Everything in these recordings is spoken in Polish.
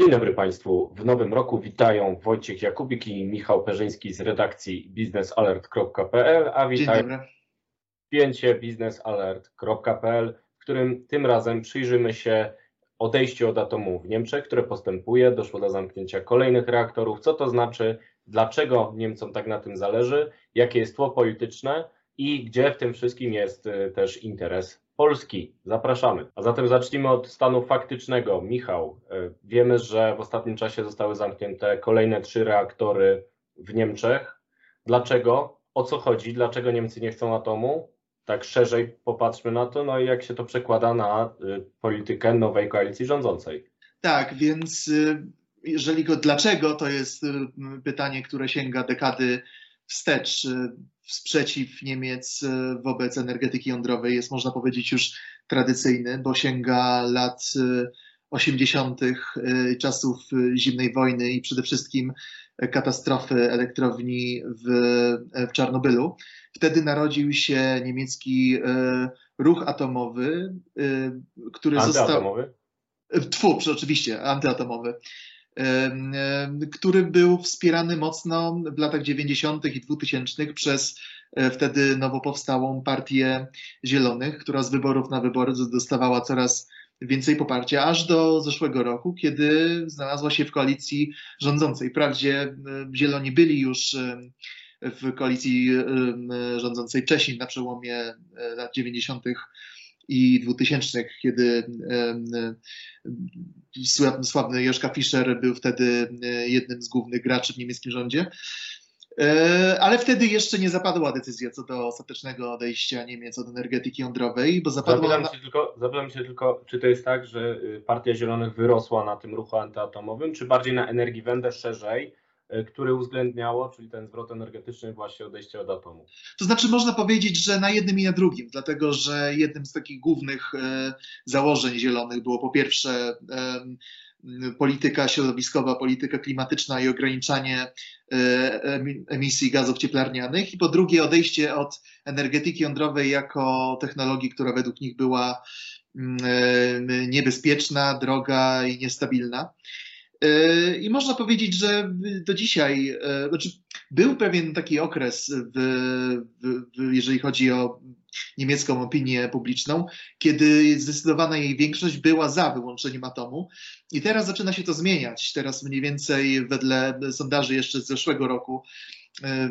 Dzień dobry Państwu. W nowym roku witają Wojciech Jakubik i Michał Perzyński z redakcji biznesalert.pl, a witają pięcie biznesalert.pl, w którym tym razem przyjrzymy się odejściu od atomu w Niemczech, które postępuje. Doszło do zamknięcia kolejnych reaktorów. Co to znaczy? Dlaczego Niemcom tak na tym zależy? Jakie jest tło polityczne? I gdzie w tym wszystkim jest y, też interes Polski. Zapraszamy. A zatem zacznijmy od stanu faktycznego. Michał, e, wiemy, że w ostatnim czasie zostały zamknięte kolejne trzy reaktory w Niemczech. Dlaczego? O co chodzi? Dlaczego Niemcy nie chcą atomu? Tak szerzej popatrzmy na to, no i jak się to przekłada na y, politykę nowej koalicji rządzącej. Tak, więc y, jeżeli go dlaczego, to jest pytanie, które sięga dekady wstecz. Sprzeciw Niemiec wobec energetyki jądrowej jest, można powiedzieć, już tradycyjny, bo sięga lat 80. czasów zimnej wojny i przede wszystkim katastrofy elektrowni w, w Czarnobylu. Wtedy narodził się niemiecki ruch atomowy, który Antyatomowy? został. Tfu, oczywiście, antyatomowy który był wspierany mocno w latach 90. i 2000 przez e, wtedy nowo powstałą Partię Zielonych, która z wyborów na wybory dostawała coraz więcej poparcia, aż do zeszłego roku, kiedy znalazła się w koalicji rządzącej. Wprawdzie Zieloni byli już w koalicji rządzącej wcześniej, na przełomie e, lat 90 i 2000, kiedy sławny Joszka Fischer był wtedy e, jednym z głównych graczy w niemieckim rządzie. E, ale wtedy jeszcze nie zapadła decyzja co do ostatecznego odejścia Niemiec od energetyki jądrowej, bo zapadła. Zapytam się, tylko, zapytam się tylko, czy to jest tak, że y, Partia Zielonych wyrosła na tym ruchu antyatomowym, czy bardziej na energii wędę szerzej, E, które uwzględniało, czyli ten zwrot energetyczny właśnie odejście od atomu. To znaczy można powiedzieć, że na jednym i na drugim, dlatego że jednym z takich głównych e, założeń zielonych było po pierwsze polityka środowiskowa, polityka klimatyczna i ograniczanie e, emisji gazów cieplarnianych i po drugie odejście od energetyki jądrowej jako technologii, która według nich była niebezpieczna, droga i niestabilna. I można powiedzieć, że do dzisiaj, e, znaczy był pewien taki okres, w, w, jeżeli chodzi o niemiecką opinię publiczną, kiedy zdecydowana jej większość była za wyłączeniem atomu. I teraz zaczyna się to zmieniać. Teraz mniej więcej wedle sondaży jeszcze z zeszłego roku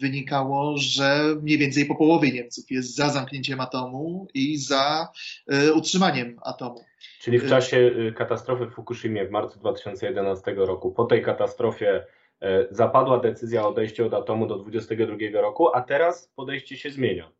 wynikało, że mniej więcej po połowie Niemców jest za zamknięciem atomu i za e, utrzymaniem atomu. Czyli w czasie y, katastrofy w Fukushimie w marcu 2011 roku, po tej katastrofie e, zapadła decyzja o odejściu od atomu do 2022 roku, a teraz podejście się zmienia.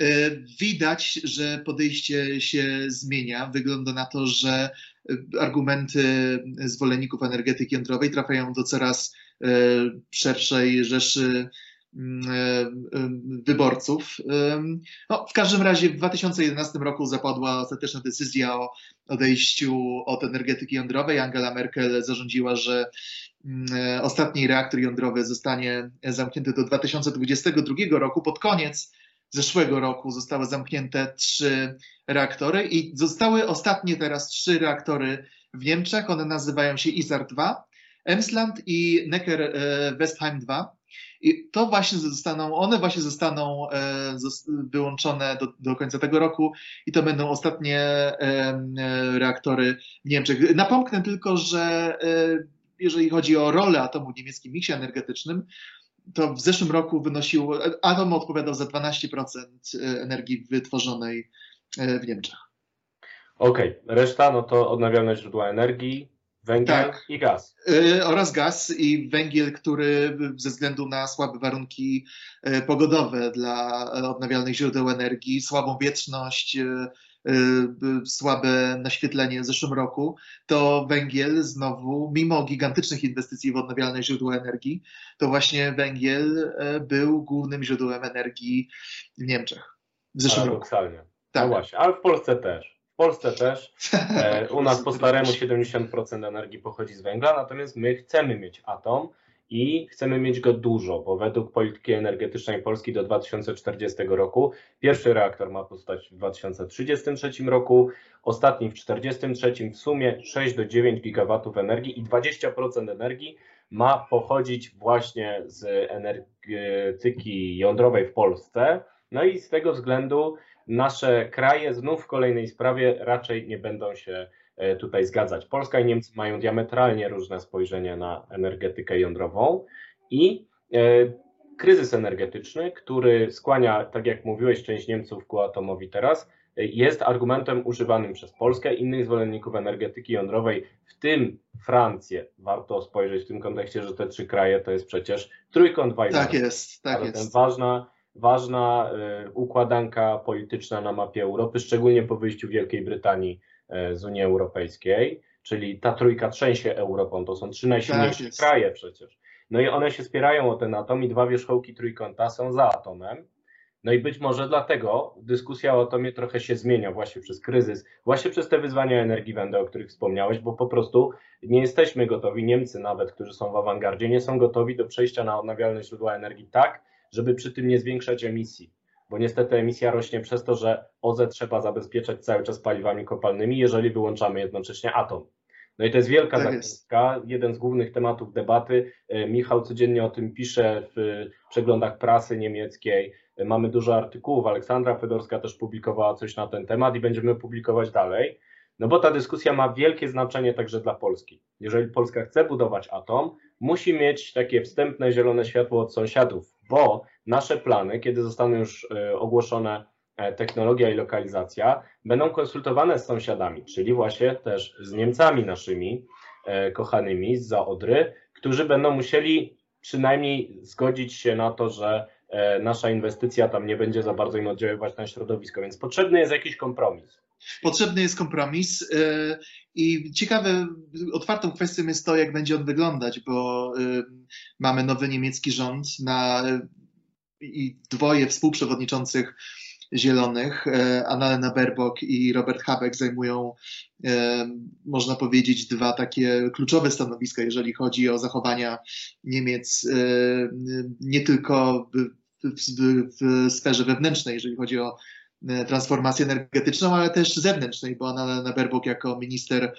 E, widać, że podejście się zmienia. Wygląda na to, że e, argumenty zwolenników energetyki jądrowej trafiają do coraz szerszej rzeszy Mm, e, e, wyborców. No, w każdym razie w 2011 roku zapadła ostateczna decyzja o odejściu od energetyki jądrowej. Angela Merkel zarządziła, że mm, e, ostatni reaktor jądrowy zostanie zamknięty do 2022 roku. Pod koniec zeszłego roku zostały zamknięte trzy reaktory i zostały ostatnie teraz trzy reaktory w Niemczech. One nazywają się ISAR 2, Emsland i Neckar-Westheim 2. I to właśnie zostaną, one właśnie zostaną e, wyłączone do, do końca tego roku i to będą ostatnie e, reaktory w Niemczech. Napomknę tylko, że e, jeżeli chodzi o rolę atomu w niemieckim miksie energetycznym, to w zeszłym roku wynosił, atom odpowiadał za 12% energii wytworzonej w Niemczech. Okej, okay. reszta no to odnawialne źródła energii, Węgiel tak. i gaz. Yy, oraz gaz i węgiel, który ze względu na słabe warunki pogodowe dla odnawialnych źródeł energii, słabą wietrzność, słabe naświetlenie w zeszłym roku, to węgiel znowu, mimo gigantycznych inwestycji w odnawialne źródła energii, to właśnie węgiel był głównym źródłem energii w Niemczech w zeszłym roku. Tak. No właśnie, ale w Polsce też. Polsce też. E, u nas po staremu 70% energii pochodzi z węgla, natomiast my chcemy mieć atom i chcemy mieć go dużo, bo według polityki energetycznej Polski do 2040 roku pierwszy reaktor ma powstać w 2033 roku, ostatni w 2043, w sumie 6 do 9 gigawatów energii i 20% energii ma pochodzić właśnie z energetyki jądrowej w Polsce. No i z tego względu nasze kraje znów w kolejnej sprawie raczej nie będą się tutaj zgadzać. Polska i Niemcy mają diametralnie różne spojrzenie na energetykę jądrową i e, kryzys energetyczny, który skłania, tak jak mówiłeś, część Niemców ku atomowi teraz, e, jest argumentem używanym przez Polskę i innych zwolenników energetyki jądrowej, w tym Francję. Warto spojrzeć w tym kontekście, że te trzy kraje to jest przecież trójkąt Weimar. Tak jest, tak jest. Ważna ważna układanka polityczna na mapie Europy, szczególnie po wyjściu Wielkiej Brytanii z Unii Europejskiej, czyli ta trójka trzęsie Europą, to są trzy najsilniejsze tak kraje przecież. No i one się spierają o ten atom i dwa wierzchołki trójkąta są za atomem. No i być może dlatego dyskusja o atomie trochę się zmienia właśnie przez kryzys, właśnie przez te wyzwania energii węgla, o których wspomniałeś, bo po prostu nie jesteśmy gotowi, Niemcy nawet, którzy są w awangardzie, nie są gotowi do przejścia na odnawialne źródła energii tak, żeby przy tym nie zwiększać emisji. Bo niestety emisja rośnie przez to, że OZE trzeba zabezpieczać cały czas paliwami kopalnymi, jeżeli wyłączamy jednocześnie atom. No i to jest wielka tak zagadka, jeden z głównych tematów debaty. E, Michał codziennie o tym pisze w przeglądach prasy niemieckiej. E, mamy dużo artykułów, Aleksandra Fedorska też publikowała coś na ten temat i będziemy publikować dalej. No bo ta dyskusja ma wielkie znaczenie także dla Polski. Jeżeli Polska chce budować atom, musi mieć takie wstępne zielone światło od sąsiadów, bo nasze plany, kiedy zostaną już e, ogłoszone e, technologia i lokalizacja, będą konsultowane z sąsiadami, czyli właśnie też z Niemcami naszymi e, kochanymi z Zaodry, którzy będą musieli przynajmniej zgodzić się na to, że nasza inwestycja tam nie będzie za bardzo im oddziaływać na środowisko, więc potrzebny jest jakiś kompromis. Potrzebny jest kompromis i ciekawe, otwartą kwestią jest to, jak będzie on wyglądać, bo mamy nowy niemiecki rząd na, i dwoje współprzewodniczących Zielonych, e, Annalena Baerbock i Robert Habeck zajmują, e, można powiedzieć, dwa takie kluczowe stanowiska, jeżeli chodzi o zachowania Niemiec e, nie tylko w, w, w sferze wewnętrznej, jeżeli chodzi o transformację energetyczną, ale też zewnętrznej, bo Annalena Baerbock jako minister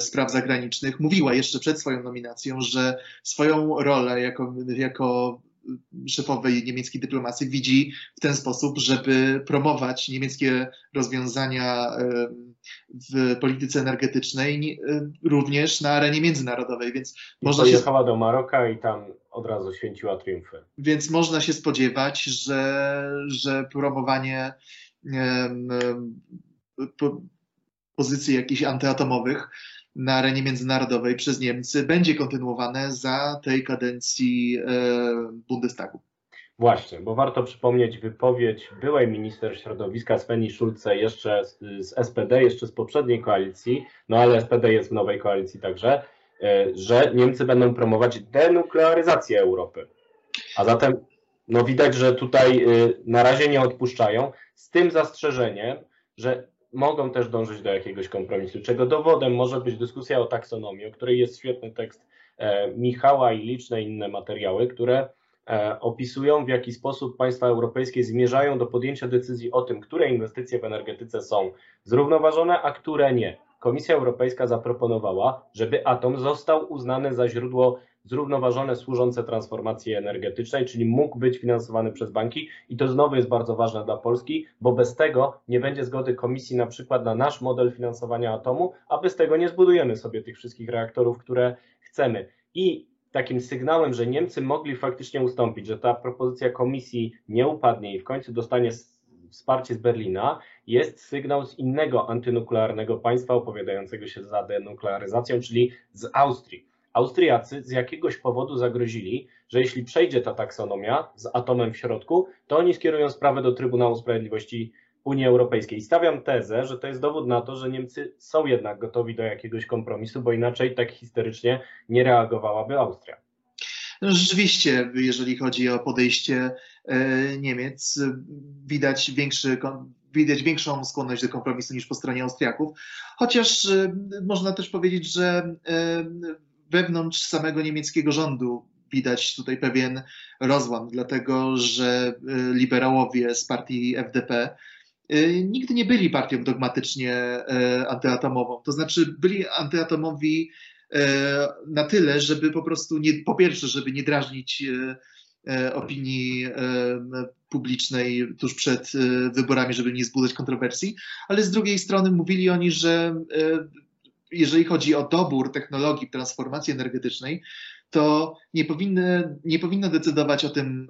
spraw zagranicznych mówiła jeszcze przed swoją nominacją, że swoją rolę jako, jako szefowej niemieckiej dyplomacji widzi w ten sposób, żeby promować niemieckie rozwiązania w polityce energetycznej również na arenie międzynarodowej, więc I można pojechała się... do Maroka i tam od razu święciła triumfy. Więc można się spodziewać, że, że promowanie um, pozycji jakichś antyatomowych na arenie międzynarodowej przez Niemcy będzie kontynuowane za tej kadencji e, Bundestagu. Właśnie, bo warto przypomnieć wypowiedź byłej minister środowiska Sveni Schulze jeszcze z, SPD, jeszcze z poprzedniej koalicji, no ale SPD jest w nowej koalicji także, e, że Niemcy będą promować denuklearyzację Europy. A zatem no widać, że tutaj e, na razie nie odpuszczają, z tym zastrzeżeniem, że mogą też dążyć do jakiegoś kompromisu, czego dowodem może być dyskusja o taksonomii, o której jest świetny tekst e, Michała i liczne inne materiały, które e, opisują, w jaki sposób państwa europejskie zmierzają do podjęcia decyzji o tym, które inwestycje w energetyce są zrównoważone, a które nie. Komisja Europejska zaproponowała, żeby atom został uznany za źródło zrównoważone, służące transformacji energetycznej, czyli mógł być finansowany przez banki i to znowu jest bardzo ważne dla Polski, bo bez tego nie będzie zgody komisji na przykład na nasz model finansowania atomu, a bez tego nie zbudujemy sobie tych wszystkich reaktorów, które chcemy. I takim sygnałem, że Niemcy mogli faktycznie ustąpić, że ta propozycja komisji nie upadnie i w końcu dostanie wsparcie z Berlina, jest sygnał z innego antynuklearnego państwa opowiadającego się za denuklearyzacją, czyli z Austrii. Austriacy z jakiegoś powodu zagrozili, że jeśli przejdzie ta taksonomia z atomem w środku, to oni skierują sprawę do Trybunału Sprawiedliwości Unii Europejskiej. Stawiam tezę, że to jest dowód na to, że Niemcy są jednak gotowi do jakiegoś kompromisu, bo inaczej tak historycznie nie reagowałaby Austria. No rzeczywiście, jeżeli chodzi o podejście e, Niemiec, widać większy widać większą skłonność do kompromisu niż po stronie Austriaków. Chociaż e, można też powiedzieć, że e, wewnątrz samego niemieckiego rządu widać tutaj pewien rozłam, dlatego że liberałowie z partii FDP nigdy nie byli partią dogmatycznie antyatomową. To znaczy byli antyatomowi na tyle, żeby po prostu nie, po pierwsze, żeby nie drażnić opinii publicznej tuż przed wyborami, żeby nie zbudzać kontrowersji, ale z drugiej strony mówili oni, że jeżeli chodzi o dobór technologii transformacji energetycznej, to nie, powinny, nie powinno decydować o tym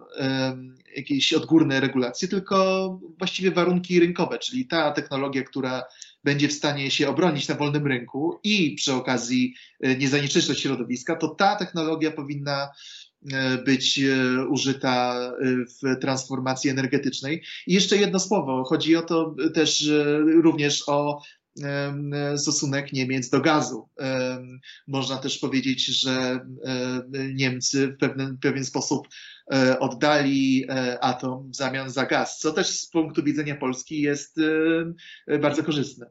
jakieś odgórne regulacje, tylko właściwie warunki rynkowe, czyli ta technologia, która będzie w stanie się obronić na wolnym rynku i przy okazji nie zanieczyszczać środowiska, to ta technologia powinna E, być e, użyta e, w transformacji energetycznej. I jeszcze jedno słowo, chodzi o to też również o stosunek Niemiec do gazu. Można też powiedzieć, że Niemcy w pewien, pewien sposób oddali atom w zamian za gaz, co też z punktu widzenia Polski jest bardzo korzystne.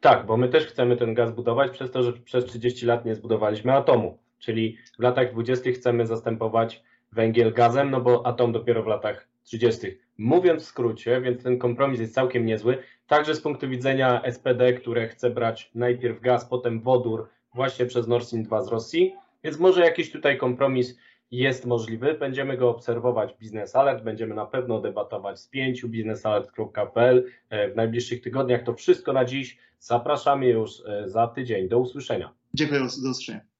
Tak, bo my też chcemy ten gaz budować przez to, że przez 30 lat nie zbudowaliśmy atomu czyli w latach 20. chcemy zastępować węgiel gazem, no bo atom dopiero w latach 30. Mówiąc w skrócie, więc ten kompromis jest całkiem niezły, także z punktu widzenia SPD, które chce brać najpierw gaz, potem wodór właśnie przez Nord Stream 2 z Rosji, więc może jakiś tutaj kompromis jest możliwy. Będziemy go obserwować w Business Alert, będziemy na pewno debatować z pięciu biznesalert.pl e, w najbliższych tygodniach. To wszystko na dziś. Zapraszamy już e, za tydzień. Do usłyszenia. Dziękuję, do usłyszenia.